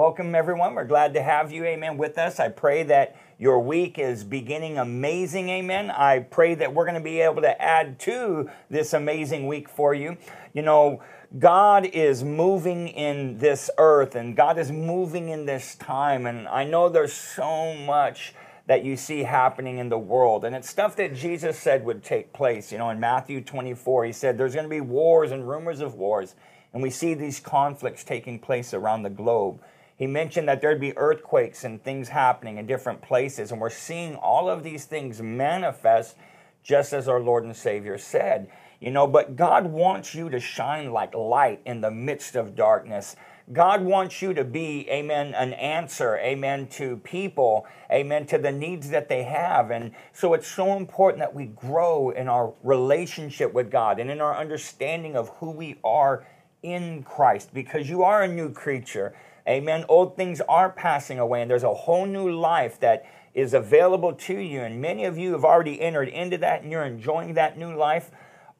Welcome, everyone. We're glad to have you, amen, with us. I pray that your week is beginning amazing, amen. I pray that we're going to be able to add to this amazing week for you. You know, God is moving in this earth and God is moving in this time. And I know there's so much that you see happening in the world. And it's stuff that Jesus said would take place. You know, in Matthew 24, he said there's going to be wars and rumors of wars. And we see these conflicts taking place around the globe. He mentioned that there'd be earthquakes and things happening in different places. And we're seeing all of these things manifest just as our Lord and Savior said. You know, but God wants you to shine like light in the midst of darkness. God wants you to be, amen, an answer, amen, to people, amen, to the needs that they have. And so it's so important that we grow in our relationship with God and in our understanding of who we are in Christ because you are a new creature. Amen. Old things are passing away, and there's a whole new life that is available to you. And many of you have already entered into that, and you're enjoying that new life.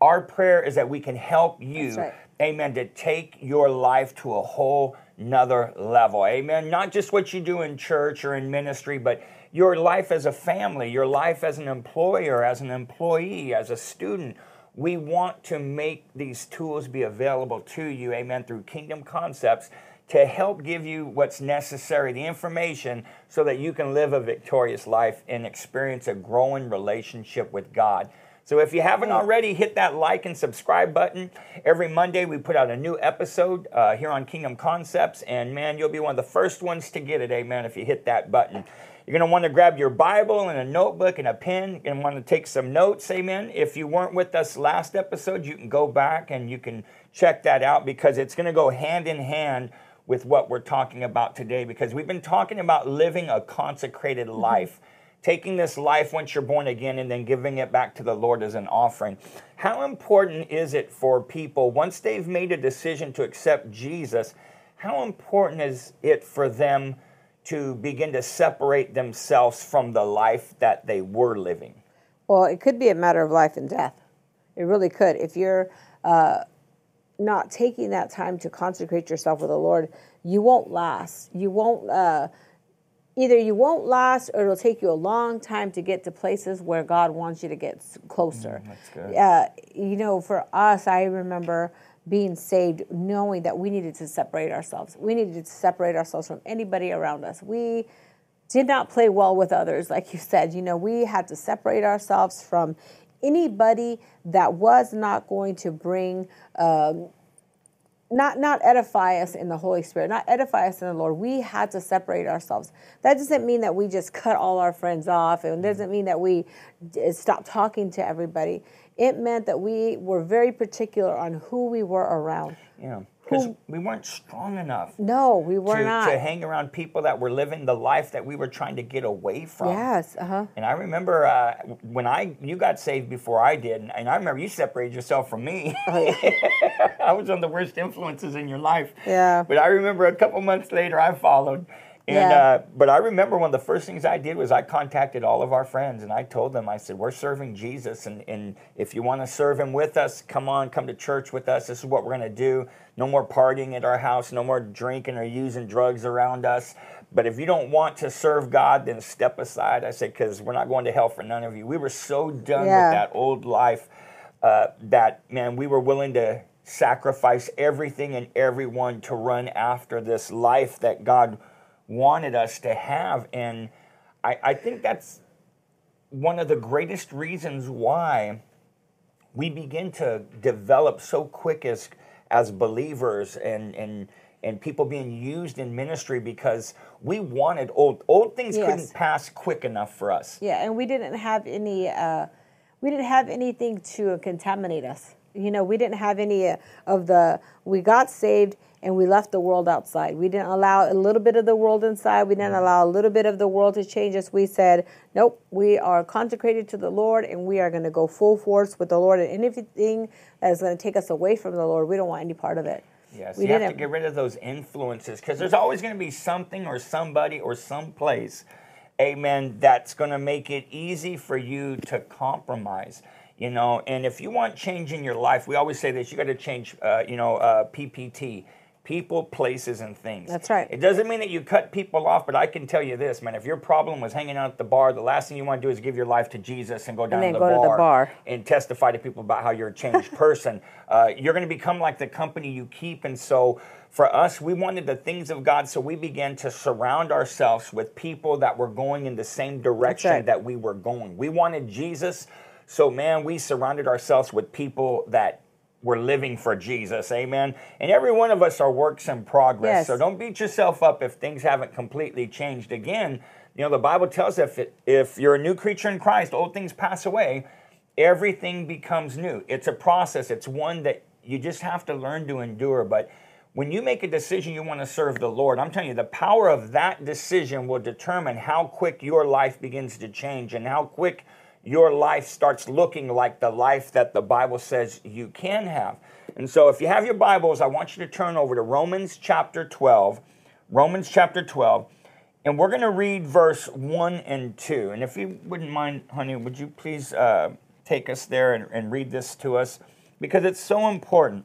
Our prayer is that we can help you, right. amen, to take your life to a whole nother level. Amen. Not just what you do in church or in ministry, but your life as a family, your life as an employer, as an employee, as a student. We want to make these tools be available to you, amen, through kingdom concepts to help give you what's necessary, the information, so that you can live a victorious life and experience a growing relationship with God. So if you haven't already, hit that like and subscribe button. Every Monday we put out a new episode uh, here on Kingdom Concepts, and man, you'll be one of the first ones to get it, amen, if you hit that button. You're going to want to grab your Bible and a notebook and a pen. You're going to want to take some notes, amen. If you weren't with us last episode, you can go back and you can check that out because it's going to go hand in hand with what we're talking about today because we've been talking about living a consecrated mm-hmm. life. Taking this life once you're born again and then giving it back to the Lord as an offering. How important is it for people, once they've made a decision to accept Jesus, how important is it for them to begin to separate themselves from the life that they were living? Well, it could be a matter of life and death. It really could. If you're uh, not taking that time to consecrate yourself with the Lord, you won't last. You won't. Uh, either you won't last, or it'll take you a long time to get to places where God wants you to get closer. Mm, that's good. Uh, you know, for us, I remember being saved, knowing that we needed to separate ourselves. We needed to separate ourselves from anybody around us. We did not play well with others, like you said. You know, we had to separate ourselves from anybody that was not going to bring um, not not edify us in the Holy Spirit, not edify us in the Lord. We had to separate ourselves. That doesn't mean that we just cut all our friends off, and doesn't mean that we stop talking to everybody. It meant that we were very particular on who we were around. Yeah because we weren't strong enough. No, we were to, not. To hang around people that were living the life that we were trying to get away from. Yes, uh huh. And I remember uh, when I you got saved before I did, and I remember you separated yourself from me. Oh, yeah. I was one of the worst influences in your life. Yeah. But I remember a couple months later, I followed. And yeah. uh, but I remember one of the first things I did was I contacted all of our friends and I told them I said we're serving Jesus and, and if you want to serve him with us, come on, come to church with us. This is what we're going to do. No more partying at our house, no more drinking or using drugs around us. But if you don't want to serve God, then step aside. I said because we're not going to hell for none of you. We were so done yeah. with that old life uh, that man, we were willing to sacrifice everything and everyone to run after this life that God wanted us to have. And I, I think that's one of the greatest reasons why we begin to develop so quick as as believers and and and people being used in ministry because we wanted old old things yes. couldn't pass quick enough for us. Yeah, and we didn't have any uh, we didn't have anything to contaminate us. You know, we didn't have any uh, of the we got saved and we left the world outside. We didn't allow a little bit of the world inside. We didn't allow a little bit of the world to change us. We said, nope, we are consecrated to the Lord and we are going to go full force with the Lord. And anything that is going to take us away from the Lord, we don't want any part of it. Yes, we you have to get rid of those influences because there's always going to be something or somebody or some place, amen, that's going to make it easy for you to compromise you know and if you want change in your life we always say this you got to change uh, you know uh, ppt people, places, and things. That's right. It doesn't mean that you cut people off, but I can tell you this, man. If your problem was hanging out at the bar, the last thing you want to do is give your life to Jesus and go down then to, the go to the bar. and testify to people about how you're a changed person. Uh, you're going to become like the company you keep. And so for us, we wanted the things of God, so we began to surround ourselves with people that were going in the same direction right. that we were going. We wanted Jesus. So, man, we surrounded ourselves with people that were living for Jesus. Amen. And every one of us are works in progress. Yes. So don't beat yourself up if things haven't completely changed. Again, you know, the Bible tells us if, it, if you're a new creature in Christ, old things pass away, everything becomes new. It's a process, it's one that you just have to learn to endure. But when you make a decision you want to serve the Lord, I'm telling you, the power of that decision will determine how quick your life begins to change and how quick your life starts looking like the life that the Bible says you can have. And so, if you have your Bibles, I want you to turn over to Romans chapter 12. Romans chapter 12. And we're going to read verse 1 and 2. And if you wouldn't mind, honey, would you please uh, take us there and, and read this to us? Because it's so important,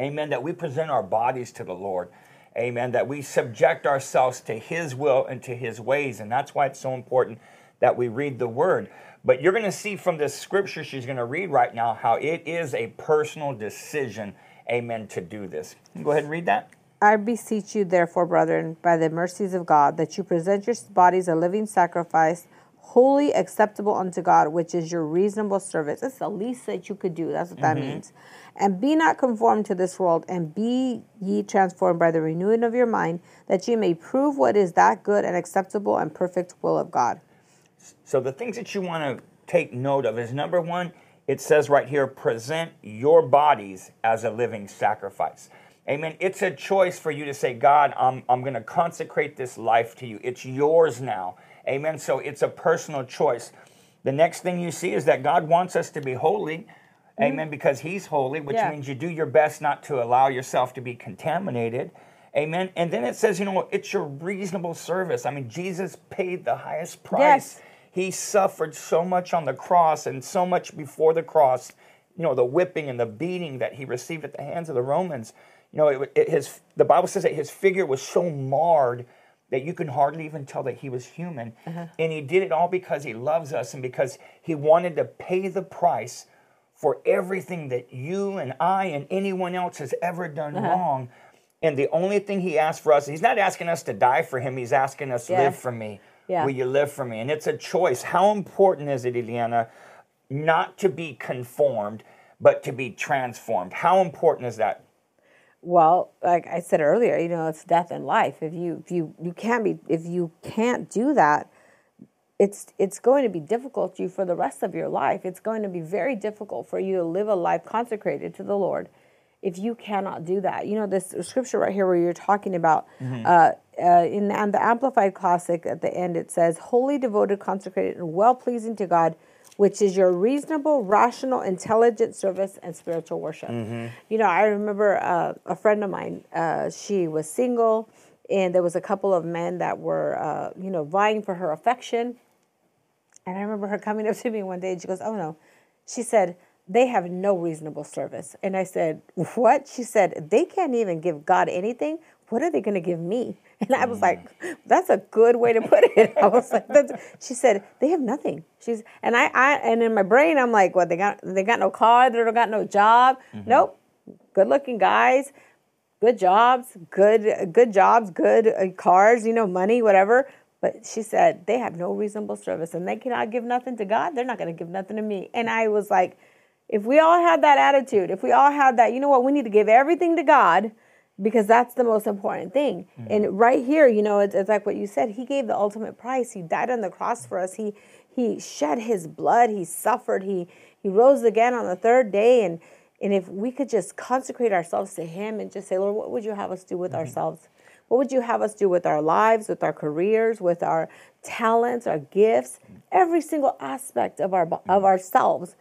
amen, that we present our bodies to the Lord. Amen. That we subject ourselves to His will and to His ways. And that's why it's so important that we read the Word. But you're going to see from this scripture she's going to read right now how it is a personal decision, amen, to do this. Go ahead and read that. I beseech you, therefore, brethren, by the mercies of God, that you present your bodies a living sacrifice, wholly acceptable unto God, which is your reasonable service. That's the least that you could do. That's what that mm-hmm. means. And be not conformed to this world, and be ye transformed by the renewing of your mind, that ye may prove what is that good and acceptable and perfect will of God. So the things that you want to take note of is number one, it says right here, present your bodies as a living sacrifice. Amen. It's a choice for you to say, God, I'm, I'm going to consecrate this life to you. It's yours now. Amen. So it's a personal choice. The next thing you see is that God wants us to be holy. Mm-hmm. Amen. Because He's holy, which Yeah. means you do your best not to allow yourself to be contaminated. Amen. And then it says, you know, it's your reasonable service. I mean, Jesus paid the highest price. Yes. He suffered so much on the cross and so much before the cross. You know, the whipping and the beating that he received at the hands of the Romans. You know, it, it, his the Bible says that his figure was so marred that you can hardly even tell that he was human. Uh-huh. And he did it all because he loves us and because he wanted to pay the price for everything that you and I and anyone else has ever done uh-huh. wrong. And the only thing he asked for us, he's not asking us to die for him, he's asking us, to live for me. Yeah. Will you live for me? And it's a choice. How important is it, Eliana, not to be conformed, but to be transformed? How important is that? Well, like I said earlier, you know, it's death and life. If you if you you can't be if you can't do that, it's it's going to be difficult to you for the rest of your life. It's going to be very difficult for you to live a life consecrated to the Lord if you cannot do that. You know, this scripture right here where you're talking about uh, uh, in the, the Amplified Classic at the end, it says, "Holy, devoted, consecrated, and well pleasing to God." Which is your reasonable, rational, intelligent service and spiritual worship. You know, I remember uh, a friend of mine. Uh, she was single, and there was a couple of men that were, uh, you know, vying for her affection. And I remember her coming up to me one day and she goes, Oh no. She said, They have no reasonable service. And I said, What? She said, They can't even give God anything. What are they going to give me? And I was like, That's a good way to put it. I was like, That's, She said, They have nothing. She's, and I, I, and in my brain, I'm like, What? They got, they got no car. They don't got no job. Nope. Good looking guys good jobs, good good jobs, good uh, cars, you know, money, whatever. But she said they have no reasonable service and they cannot give nothing to God. They're not going to give nothing to me. And I was like, if we all had that attitude, if we all had that, you know what, we need to give everything to God because that's the most important thing. Mm-hmm. And right here, you know, it's, it's like what you said. He gave the ultimate price. He died on the cross for us. He he shed his blood. He suffered. He he rose again on the third day. And and if we could just consecrate ourselves to Him and just say, Lord, what would you have us do with mm-hmm. ourselves? What would you have us do with our lives, with our careers, with our talents, our gifts, mm-hmm. every single aspect of our of ourselves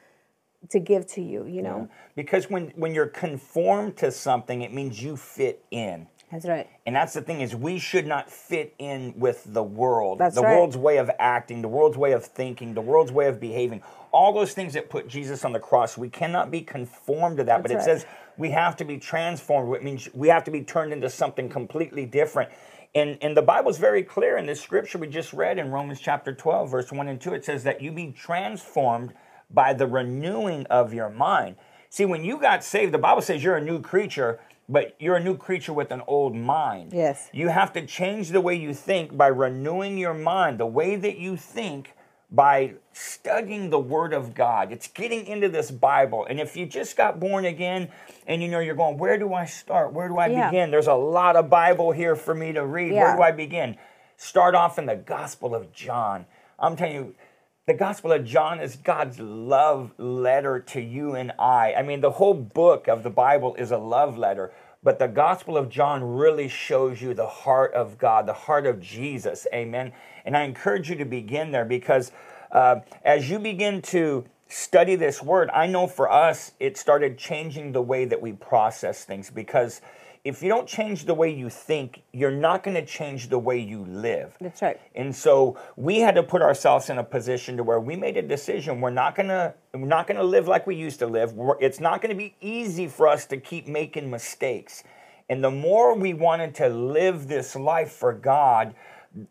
to give to you? You know, Because when, when you're conformed to something, it means you fit in. That's right. And that's the thing is we should not fit in with the world. That's the right. world's way of acting, the world's way of thinking, the world's way of behaving. All those things that put Jesus on the cross, we cannot be conformed to that. but it right. says we have to be transformed, which means we have to be turned into something completely different. And, and the Bible's very clear in this scripture we just read in Romans chapter 12, verse 1 and 2. It says that you be transformed by the renewing of your mind. See, when you got saved, the Bible says you're a new creature, but you're a new creature with an old mind. Yes. You have to change the way you think by renewing your mind, the way that you think by studying the Word of God. It's getting into this Bible. And if you just got born again and you know you're going, where do I start? Where do I Yeah. begin? There's a lot of Bible here for me to read. Where do I begin? Start off in the Gospel of John. I'm telling you, the Gospel of John is God's love letter to you and I. I mean, the whole book of the Bible is a love letter, but the Gospel of John really shows you the heart of God, the heart of Jesus. Amen. And I encourage you to begin there because uh, as you begin to study this word, I know for us, it started changing the way that we process things because if you don't change the way you think, you're not going to change the way you live. That's right. And so we had to put ourselves in a position to where we made a decision. We're not gonna we're not gonna live like we used to live. We're, it's not gonna be easy for us to keep making mistakes. And the more we wanted to live this life for God,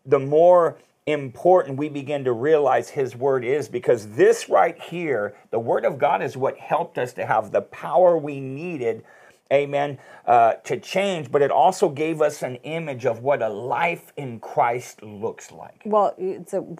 the more important we begin to realize His Word is because this right here, the Word of God, is what helped us to have the power we needed amen, uh, to change, but it also gave us an image of what a life in Christ looks like. Well,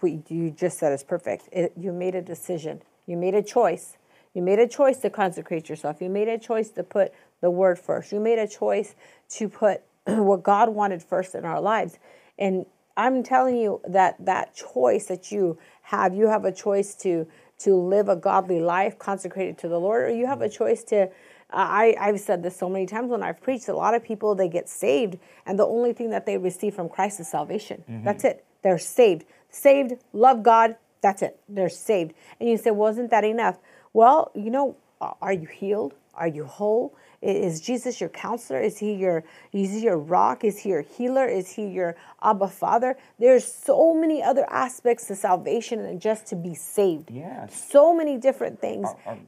we, you just said it's perfect. It, you made a decision. You made a choice. You made a choice to consecrate yourself. You made a choice to put the word first. You made a choice to put what God wanted first in our lives. And I'm telling you that that choice that you have, you have a choice to to live a godly life consecrated to the Lord, or you have a choice to I, I've said this so many times when I've preached. A lot of people they get saved, and the only thing that they receive from Christ is salvation. Mm-hmm. That's it. They're saved. Saved, love God. That's it. They're saved. And you say, wasn't that enough? Well, you know, are you healed? Are you whole? Is Jesus your counselor? Is he your is he your rock? Is he your healer? Is he your Abba Father? There's so many other aspects to salvation than just to be saved. Yes. So many different things. Are, are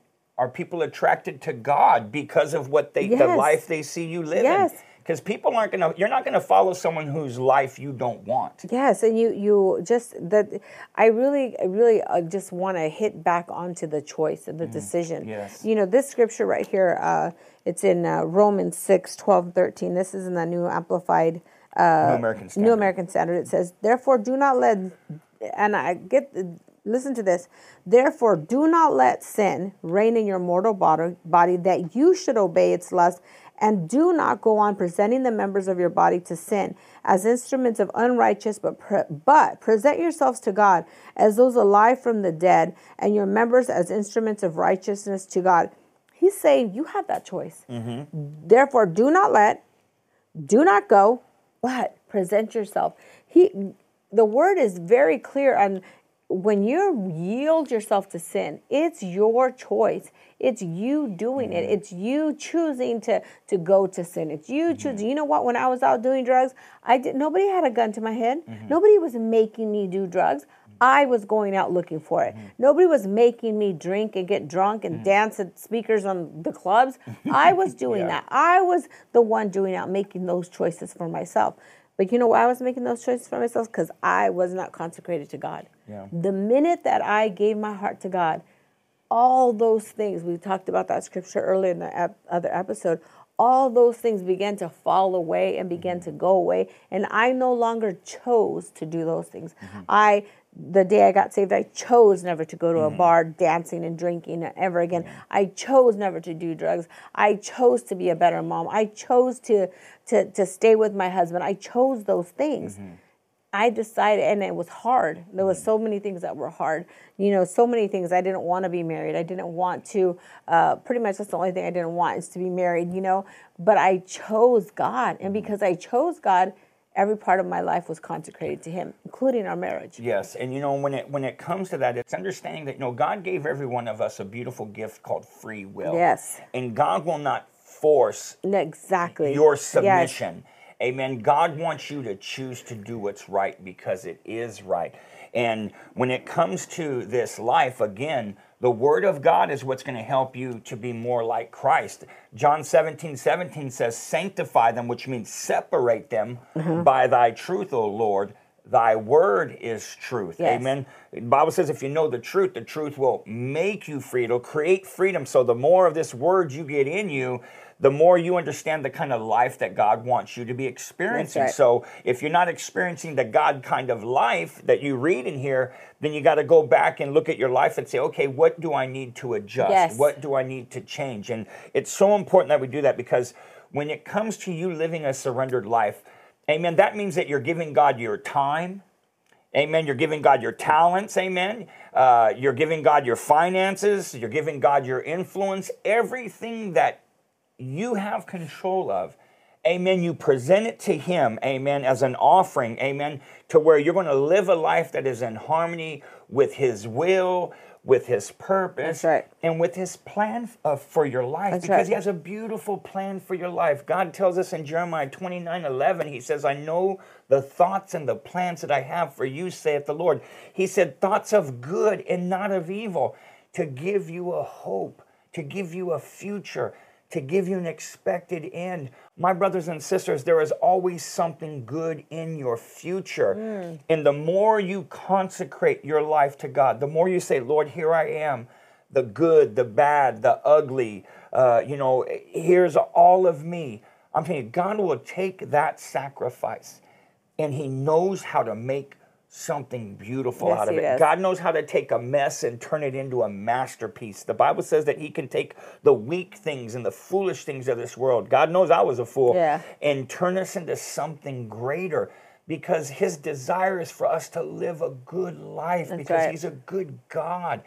people attracted to God because of what they, the life they see you living? Yes. Because people aren't gonna, you're not gonna follow someone whose life you don't want. Yes, and you you just that I really really uh, just want to hit back onto the choice and the decision. yes. You know, this scripture right here uh it's in uh, Romans 6, 12, 13. This is in the New Amplified uh, New American Standard. New American Standard. It says, "Therefore do not let and I get listen to this. Therefore do not let sin reign in your mortal body, that you should obey its lust and do not go on presenting the members of your body to sin as instruments of unrighteous but pre- but present yourselves to God as those alive from the dead and your members as instruments of righteousness to God. He's saying you have that choice. Mm-hmm. Therefore do not let do not go but present yourself. He the word is very clear and when you yield yourself to sin, it's your choice. It's you doing it. Mm-hmm. It's you choosing to to go to sin. It's you mm-hmm. choosing. You know what? When I was out doing drugs, I did. Nobody had a gun to my head. Mm-hmm. Nobody was making me do drugs. I was going out looking for it. Nobody was making me drink and get drunk and dance at speakers on the clubs. I was doing Yeah. that. I was the one doing out making those choices for myself. But you know why I was making those choices for myself? Because I was not consecrated to God. Yeah. The minute that I gave my heart to God, all those things, we talked about that scripture earlier in the ep- other episode, all those things began to fall away and began mm-hmm. to go away. And I no longer chose to do those things. Mm-hmm. I, the day I got saved, I chose never to go to a mm-hmm. bar dancing and drinking ever again. I chose never to do drugs. I chose to be a better mom. I chose to, to, to stay with my husband. I chose those things. I decided, and it was hard. There was so many things that were hard. You know, so many things. I didn't want to be married. I didn't want to. Uh, pretty much, that's the only thing I didn't want is to be married. You know, but I chose God, and because I chose God, every part of my life was consecrated to Him, including our marriage. Yes, and you know when it when it comes to that, it's understanding that you know God gave every one of us a beautiful gift called free will. Yes. and God will not force Exactly. your Yes. Amen. God wants you to choose to do what's right because it is right. And when it comes to this life, again, the Word of God is what's going to help you to be more like Christ. John 17, 17 says, Sanctify them, which means separate them Mm-hmm. by thy truth, O Lord. Thy word is truth. Yes. Amen. The Bible says if you know the truth, the truth will make you free. It'll create freedom. So the more of this word you get in you, the more you understand the kind of life that God wants you to be experiencing. right. So if you're not experiencing the God kind of life that you read in here, then you got to go back and look at your life and say, okay, what do I need to adjust? Yes. What do I need to change? And it's so important that we do that because when it comes to you living a surrendered life, amen, that means that you're giving God your time. Amen. You're giving God your talents. Amen. Uh, you're giving God your finances. You're giving God your influence. Everything that you have control of. Amen. You present it to Him. Amen. As an offering. Amen. To where you're going to live a life that is in harmony with His will, with His purpose, That's right. and with His plan uh, for your life. That's because right. He has a beautiful plan for your life. God tells us in Jeremiah 29 11, He says, I know the thoughts and the plans that I have for you, saith the Lord. He said, thoughts of good and not of evil, to give you a hope, to give you a future, to give you an expected end. My brothers and sisters, there is always something good in your future. And the more you consecrate your life to God, the more you say, Lord, here I am the good, the bad, the ugly. Uh, you know, here's all of me. I'm telling you, God will take that sacrifice and He knows how to make something beautiful Yes, out of it. does. God knows how to take a mess and turn it into a masterpiece. The Bible says that He can take the weak things and the foolish things of this world. God knows I was a fool. Yeah. And turn us into something greater because His desire is for us to live a good life That's because right. He's a good God.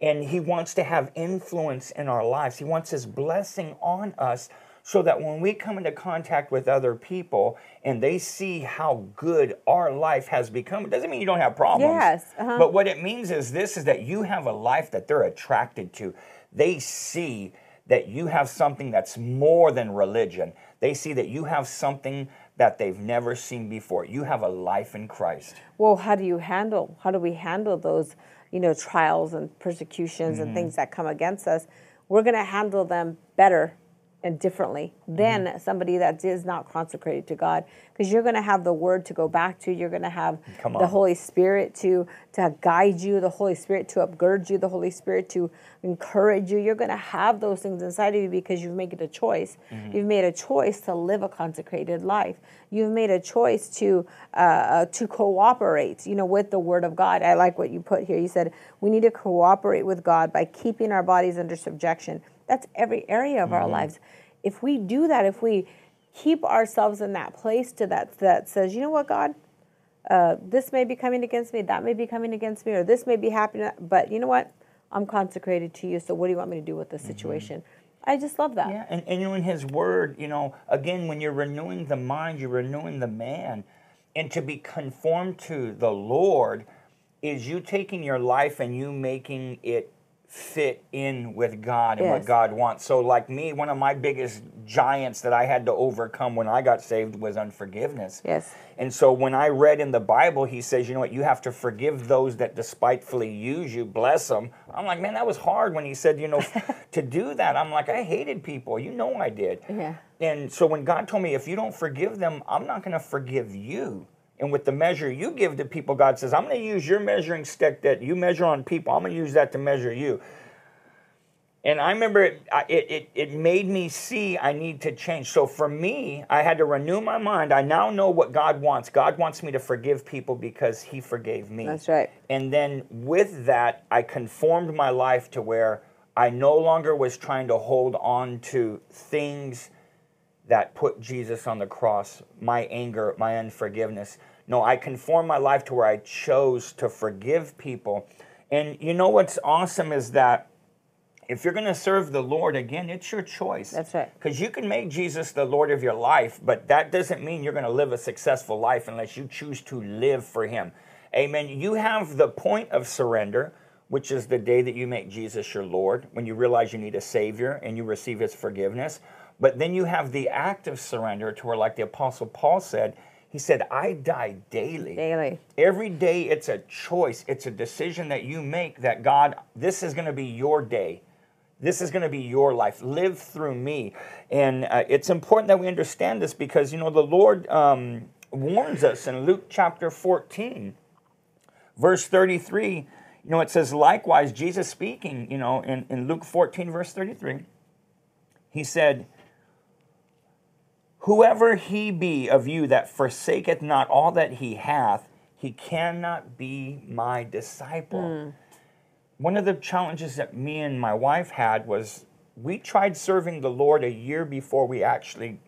And He wants to have influence in our lives. He wants His blessing on us so that when we come into contact with other people and they see how good our life has become, it doesn't mean you don't have problems. Yes, uh-huh. But what it means is this is that you have a life that they're attracted to. They see that you have something that's more than religion. They see that you have something that they've never seen before. You have a life in Christ. well how do you handle how do we handle those you know trials and persecutions and things that come against us we're going to handle them better and differently than mm-hmm. somebody that is not consecrated to god. Because you're going to have the word to go back to you're going to have the holy spirit to to guide you the holy spirit to upgird you the holy spirit to encourage you. You're going to have those things inside of you because you've made a choice. Mm-hmm. You've made a choice to live a consecrated life you've made a choice to uh, uh, to cooperate you know with the word of god. I like what you put here. You said we need to cooperate with god by keeping our bodies under subjection. That's every area of our lives. If we do that if we keep ourselves in that place to that that says you know what god? Uh, this may be coming against me, that may be coming against me, or this may be happening, but you know what? I'm consecrated to you, so what do you want me to do with this situation? I just love that. Yeah, and, and in his word, you know, again, when you're renewing the mind, you're renewing the man. And to be conformed to the Lord is you taking your life and you making it fit in with God and what God wants. So, like me, one of my biggest giants that I had to overcome when I got saved was unforgiveness. Yes. And so when I read in the Bible, he says, you know what, you have to forgive those that despitefully use you, bless them. I'm like, man, that was hard when he said, you know, to do that. I'm like, I hated people. You know I did. Yeah. And so when God told me, if you don't forgive them, I'm not going to forgive you. And with the measure you give to people, God says, I'm going to use your measuring stick that you measure on people. I'm going to use that to measure you. And I remember it, it, it, it made me see I need to change. So for me, I had to renew my mind. I now know what God wants. God wants me to forgive people because He forgave me. That's right. And then with that, I conformed my life to where I no longer was trying to hold on to things that put Jesus on the cross, my anger, my unforgiveness. No, I conformed my life to where I chose to forgive people. And you know what's awesome is that if you're going to serve the Lord, again, it's your choice. That's right. Because you can make Jesus the Lord of your life, but that doesn't mean you're going to live a successful life unless you choose to live for Him. Amen. You have the point of surrender, which is the day that you make Jesus your Lord, when you realize you need a Savior and you receive His forgiveness. But then you have the act of surrender to where, like the Apostle Paul said, he said, I die daily. Daily. Every day it's a choice, it's a decision that you make that God, this is going to be your day. This is going to be your life. Live through me. And uh, it's important that we understand this because, you know, the Lord um, warns us in Luke chapter 14, verse 33. You know, it says, likewise, Jesus speaking, you know, in, in Luke 14, verse 33, he said, Whoever he be of you that forsaketh not all that he hath, he cannot be my disciple. Hmm. One of the challenges that me and my wife had was we tried serving the Lord a year before we actually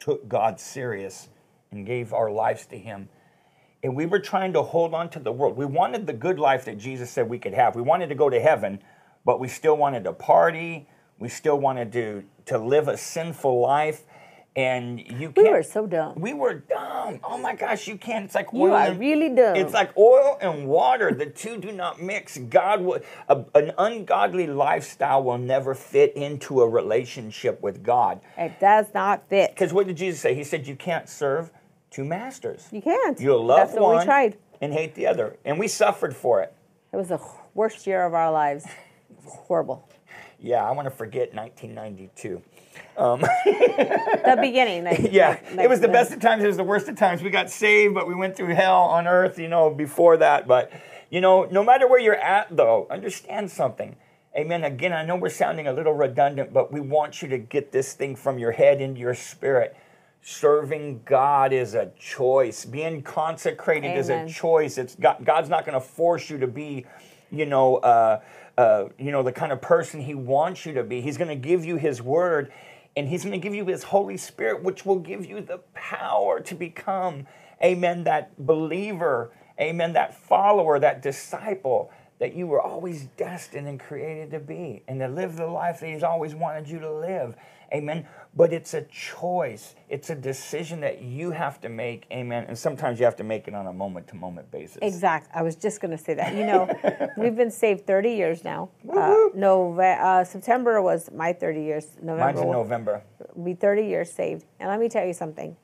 took God serious and gave our lives to Him. And we were trying to hold on to the world. We wanted the good life that Jesus said we could have. We wanted to go to heaven, but we still wanted to party. We still wanted to, to live a sinful life. And you can't. We were so dumb. We were dumb. Oh my gosh, you can't. It's like You oil are and- really dumb. It's like oil and water. The two do not mix. God will, a, an ungodly lifestyle will never fit into a relationship with God. It does not fit. Because what did Jesus say? He said you can't serve two masters. You can't. You'll love That's what one we tried. and hate the other, and we suffered for it. It was the worst year of our lives. Horrible. Yeah, I want to forget 1992. The beginning. Like, Yeah, like- it was the best of times. It was the worst of times. We got saved, but we went through hell on earth, you know, before that. But, you know, no matter where you're at, though, understand something. Amen. Again, I know we're sounding a little redundant, but we want you to get this thing from your head into your spirit. Serving God is a choice. Being consecrated is a choice. It's God, God's not going to force you to be, you know, uh, uh, you know, the kind of person He wants you to be. He's going to give you His Word, and He's going to give you His Holy Spirit, which will give you the power to become, Amen, that believer, Amen, that follower, that disciple that you were always destined and created to be, and to live the life that He's always wanted you to live. Amen. But it's a choice. It's a decision that you have to make. Amen. And sometimes you have to make it on a moment to moment basis. Exactly. I was just going to say that. You know, we've been saved 30 years now. Uh, Nove- uh, September was my 30 years. November Mine's in November. be 30 years saved. And let me tell you something.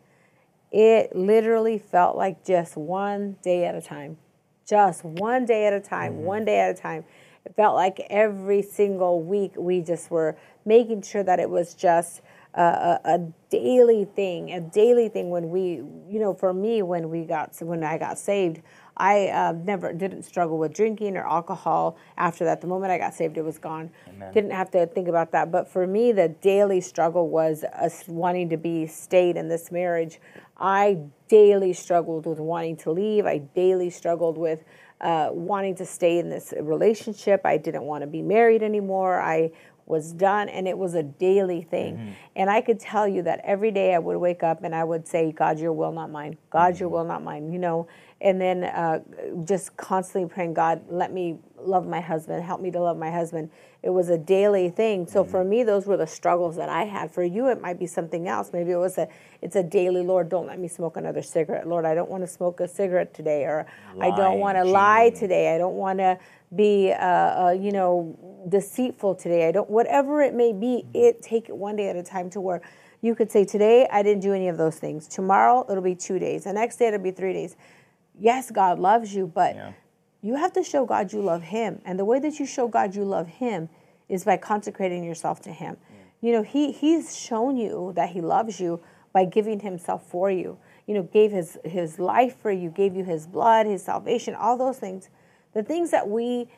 It literally felt like just one day at a time. Just one day at a time, one day at a time. It felt like every single week we just were making sure that it was just a, a, a daily thing, a daily thing. When we, you know, for me, when we got when I got saved, I uh, never didn't struggle with drinking or alcohol. After that, the moment I got saved, it was gone. Didn't have to think about that. But for me, the daily struggle was us wanting to be stayed in this marriage. I daily struggled with wanting to leave. I daily struggled with uh, wanting to stay in this relationship. I didn't want to be married anymore. I was done, and it was a daily thing. And I could tell you that every day I would wake up and I would say, God, your will, not mine. God, your will, not mine. You know, and then uh, just constantly praying, God, let me love my husband. Help me to love my husband. It was a daily thing. So for me, those were the struggles that I had. For you, it might be something else. Maybe it was a, it's a daily, Lord, don't let me smoke another cigarette. Lord, I don't want to smoke a cigarette today, or I don't want to lie today. I don't want to be, uh, uh, you know, deceitful today. I don't, whatever it may be, it take it one day at a time to where you could say, today I didn't do any of those things. Tomorrow it'll be two days. The next day it'll be three days. Yes, God loves you, but Yeah. you have to show God you love Him. And the way that you show God you love Him is by consecrating yourself to Him. You know, He He's shown you that He loves you by giving Himself for you. You know, gave His His life for you, gave you His blood, His salvation, all those things. The things that we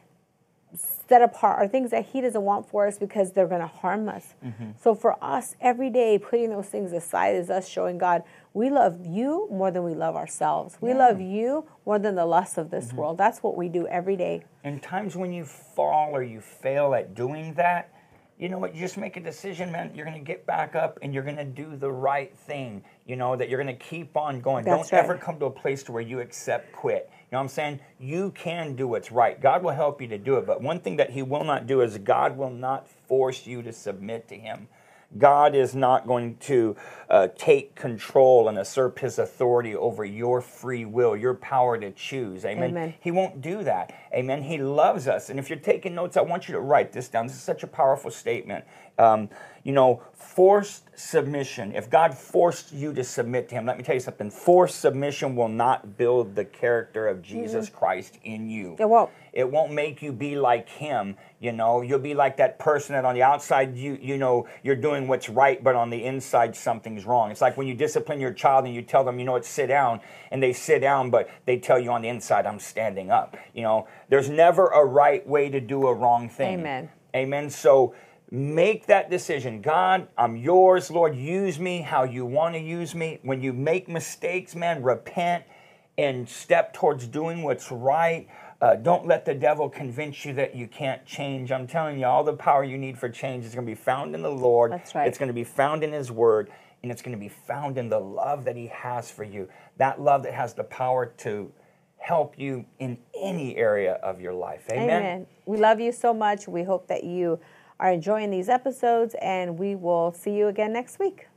set apart are things that he doesn't want for us because they're going to harm us. Mm-hmm. So for us, every day, putting those things aside is us showing God we love you more than we love ourselves. We love you more than the lusts of this mm-hmm. world. That's what we do every day. In times when you fall or you fail at doing that, you know what? You just make a decision, man. You're going to get back up and you're going to do the right thing. You know that you're going to keep on going. That's Don't ever come to a place to where you accept quit. You know what I'm saying? You can do what's right. God will help you to do it. But one thing that He will not do is God will not force you to submit to Him. God is not going to uh, take control and usurp his authority over your free will, your power to choose. Amen. Amen. He won't do that. Amen. He loves us. And if you're taking notes, I want you to write this down. This is such a powerful statement. Um, you know, forced submission. If God forced you to submit to Him, let me tell you something. Forced submission will not build the character of Jesus Christ in you. It won't. It won't make you be like Him. You know, you'll be like that person that on the outside you you know you're doing what's right, but on the inside something's wrong. It's like when you discipline your child and you tell them, you know, what, sit down, and they sit down, but they tell you on the inside, I'm standing up. You know, there's never a right way to do a wrong thing. Amen. Amen. So make that decision. God, I'm yours. Lord, use me how you want to use me. When you make mistakes, man, repent and step towards doing what's right. Uh, don't let the devil convince you that you can't change. I'm telling you, all the power you need for change is going to be found in the Lord. That's right. It's going to be found in His Word, and it's going to be found in the love that He has for you. That love that has the power to help you in any area of your life. Amen. Amen. We love you so much. We hope that you are enjoying these episodes, and we will see you again next week.